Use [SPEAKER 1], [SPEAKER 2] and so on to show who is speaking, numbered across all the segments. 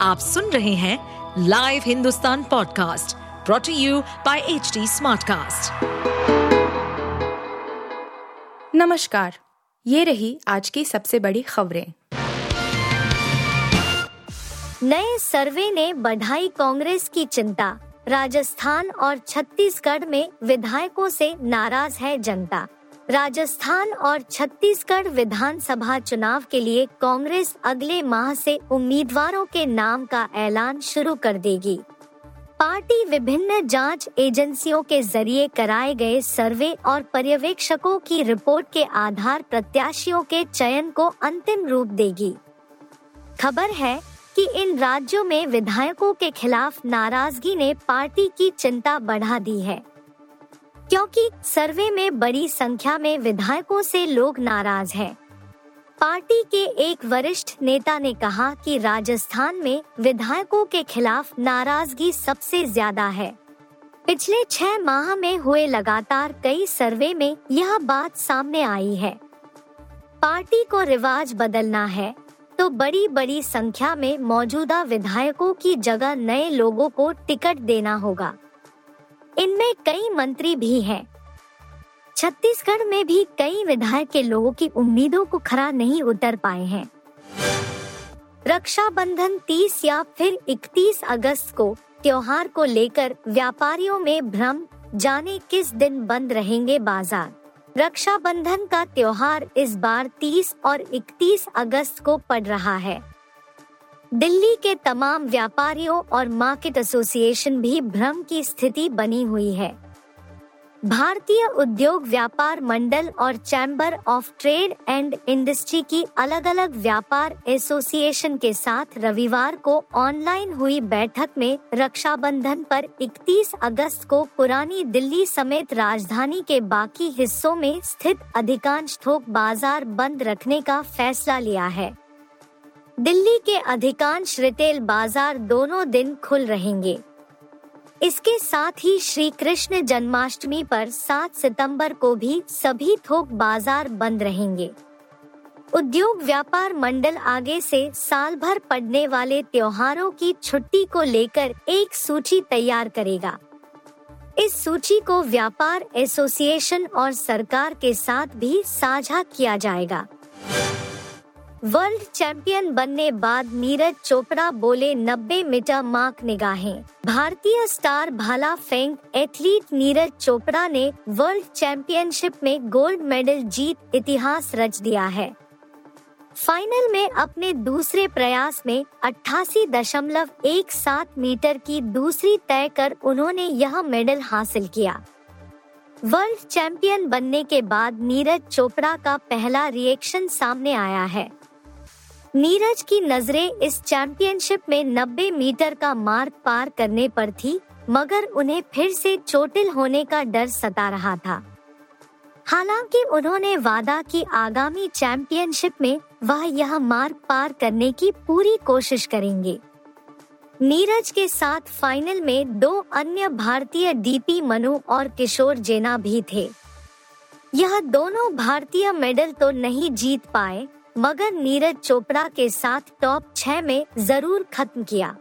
[SPEAKER 1] आप सुन रहे हैं live Hindustan podcast brought to you by H smartcast.
[SPEAKER 2] नमस्कार ये रही आज की सबसे बड़ी खबरें।
[SPEAKER 3] नए सर्वे ने बढ़ाई कांग्रेस की चिंता। राजस्थान और छत्तीसगढ़ में विधायकों से नाराज़ है जनता। राजस्थान और छत्तीसगढ़ विधानसभा चुनाव के लिए कांग्रेस अगले माह से उम्मीदवारों के नाम का ऐलान शुरू कर देगी। पार्टी विभिन्न जाँच एजेंसियों के ज़रिए कराए गए सर्वे और पर्यवेक्षकों की रिपोर्ट के आधार प्रत्याशियों के चयन को अंतिम रूप देगी। खबर है कि इन राज्यों में विधायकों के खिलाफ नाराज़गी ने पार्टी की चिंता बढ़ा दी है। क्योंकि सर्वे में बड़ी संख्या में विधायकों से लोग नाराज़ हैं। पार्टी के एक वरिष्ठ नेता ने कहा कि राजस्थान में विधायकों के खिलाफ नाराज़गी सबसे ज़्यादा है। पिछले छह माह में हुए लगातार कई सर्वे में यह बात सामने आई है। पार्टी को रिवाज बदलना है तो बड़ी बड़ी संख्या में मौजूदा विधायकों की जगह नए लोगों को टिकट देना होगा। इनमें कई मंत्री भी हैं। छत्तीसगढ़ में भी कई विधायक के लोगों की उम्मीदों को खरा नहीं उतर पाए हैं। रक्षाबंधन 30 या फिर 31 अगस्त को त्योहार को लेकर व्यापारियों में भ्रम, जाने किस दिन बंद रहेंगे बाज़ार। रक्षाबंधन का त्योहार इस बार 30 और 31 अगस्त को पड़ रहा है। दिल्ली के तमाम व्यापारियों और मार्केट एसोसिएशन भी भ्रम की स्थिति बनी हुई है। भारतीय उद्योग व्यापार मंडल और chamber of trade and industry की अलग अलग व्यापार एसोसिएशन के साथ रविवार को ऑनलाइन हुई बैठक में रक्षाबंधन पर 31 अगस्त को पुरानी दिल्ली समेत राजधानी के बाकी हिस्सों में स्थित अधिकांश थोक बाज़ार बंद रखने का फैसला लिया है। दिल्ली के अधिकांश रिटेल बाज़ार दोनों दिन खुल रहेंगे। इसके साथ ही श्री कृष्ण जन्माष्टमी पर 7 सितंबर को भी सभी थोक बाज़ार बंद रहेंगे। उद्योग व्यापार मंडल आगे से साल भर पड़ने वाले त्योहारों की छुट्टी को लेकर एक सूची तैयार करेगा। इस सूची को व्यापार एसोसिएशन और सरकार के साथ भी साझा किया जाएगा। वर्ल्ड चैंपियन बनने बाद नीरज चोपड़ा बोले 90 मीटर मार्क निगाहें। भारतीय स्टार भाला फेंक, एथलीट नीरज चोपड़ा ने वर्ल्ड चैंपियनशिप में गोल्ड मेडल जीत इतिहास रच दिया है। फाइनल में अपने दूसरे प्रयास में अट्ठासी दशमलव एक सात मीटर की दूसरी तय कर उन्होंने यह मेडल हासिल किया। वर्ल्ड चैंपियन बनने के बाद नीरज चोपड़ा का पहला रिएक्शन सामने आया है। नीरज की नज़रें इस चैंपियनशिप में 90 मीटर का मार्ग पार करने पर थी, मगर उन्हें फिर से चोटिल होने का डर सता रहा था। हालाँकि उन्होंने वादा की आगामी चैंपियनशिप में वह यह मार्ग पार करने की पूरी कोशिश करेंगे। नीरज के साथ फाइनल में दो अन्य भारतीय डीपी मनु और किशोर जेना भी थे। यह दोनों भारतीय मेडल तो नहीं जीत पाए मगर नीरज चोपड़ा के साथ टॉप छह में ज़रूर खत्म किया।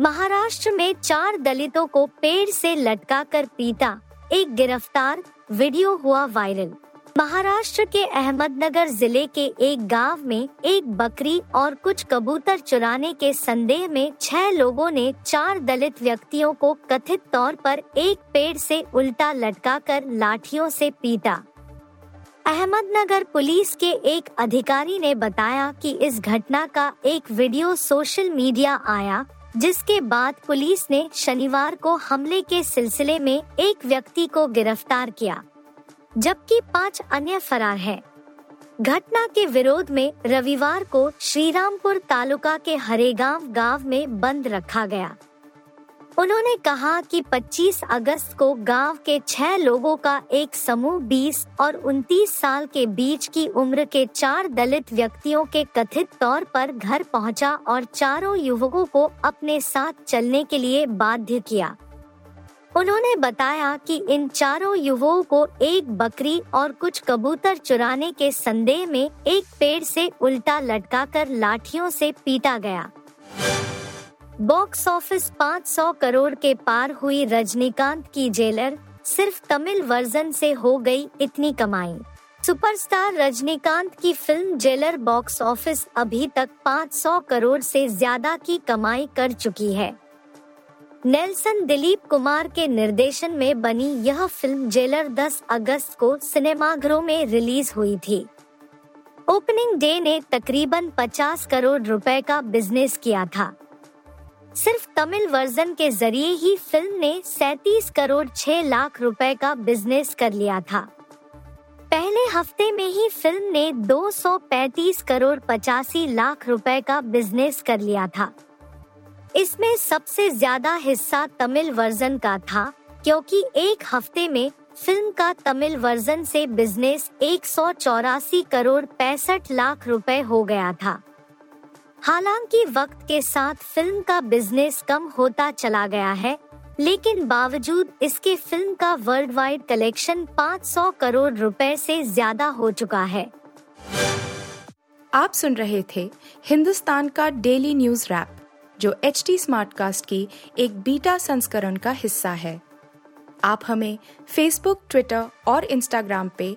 [SPEAKER 3] महाराष्ट्र में चार दलितों को पेड़ से लटका कर पीटा। एक गिरफ़्तार, वीडियो हुआ वायरल। महाराष्ट्र के अहमदनगर ज़िले के एक गाँव में एक बकरी और कुछ कबूतर चुराने के संदेह में छह लोगों ने चार दलित व्यक्तियों को कथित तौर पर एक पेड़ से उल्टा लटकाकर लाठियों से पीटा। अहमदनगर पुलिस के एक अधिकारी ने बताया कि इस घटना का एक वीडियो सोशल मीडिया आया, जिसके बाद पुलिस ने शनिवार को हमले के सिलसिले में एक व्यक्ति को गिरफ़्तार किया, जबकि पाँच अन्य फरार हैं। घटना के विरोध में रविवार को श्रीरामपुर तालुका के हरेगांव गाँव में बंद रखा गया उन्होंने कहा कि 25 अगस्त को गाँव के छह लोगों का एक समूह 20 और 29 साल के बीच की उम्र के चार दलित व्यक्तियों के कथित तौर पर घर पहुँचा और चारों युवकों को अपने साथ चलने के लिए बाध्य किया। उन्होंने बताया कि इन चारों युवकों को एक बकरी और कुछ कबूतर चुराने के संदेह में एक पेड़ से उल्टा लटकाकर लाठियों से पीटा गया। बॉक्स ऑफ़िस 500 करोड़ के पार हुई रजनीकांत की जेलर सिर्फ़ तमिल वर्जन से हो गई इतनी कमाई। सुपरस्टार रजनीकांत की फ़िल्म जेलर बॉक्स ऑफ़िस अभी तक 500 करोड़ से ज़्यादा की कमाई कर चुकी है। नेल्सन दिलीप कुमार के निर्देशन में बनी यह फ़िल्म जेलर 10 अगस्त को सिनेमाघरों में रिलीज़ हुई थी। ओपनिंग डे ने तकरीबन 50 करोड़ रुपए का बिज़नेस किया था। सिर्फ़ तमिल वर्जन के ज़रिए ही फ़िल्म ने 37 करोड़ 6 लाख रुपए का बिज़नेस कर लिया था। पहले हफ़्ते में ही फ़िल्म ने 235 करोड़ पचासी लाख रुपए का बिज़नेस कर लिया था। इसमें सबसे ज़्यादा हिस्सा तमिल वर्जन का था, क्योंकि एक हफ़्ते में फ़िल्म का तमिल वर्जन से बिज़नेस एक सौ चौरासी करोड़ पैंसठ लाख रुपए हो गया था। हालाँकि वक्त के साथ फ़िल्म का बिज़नेस कम होता चला गया है, लेकिन बावजूद इसके फ़िल्म का वर्ल्ड वाइड कलेक्शन 500 करोड़ रुपए से ज़्यादा हो चुका है।
[SPEAKER 2] आप सुन रहे थे हिंदुस्तान का डेली न्यूज़ रैप, जो एच टी स्मार्ट कास्ट की एक बीटा संस्करण का हिस्सा है। आप हमें फेसबुक ट्विटर और इंस्टाग्राम पे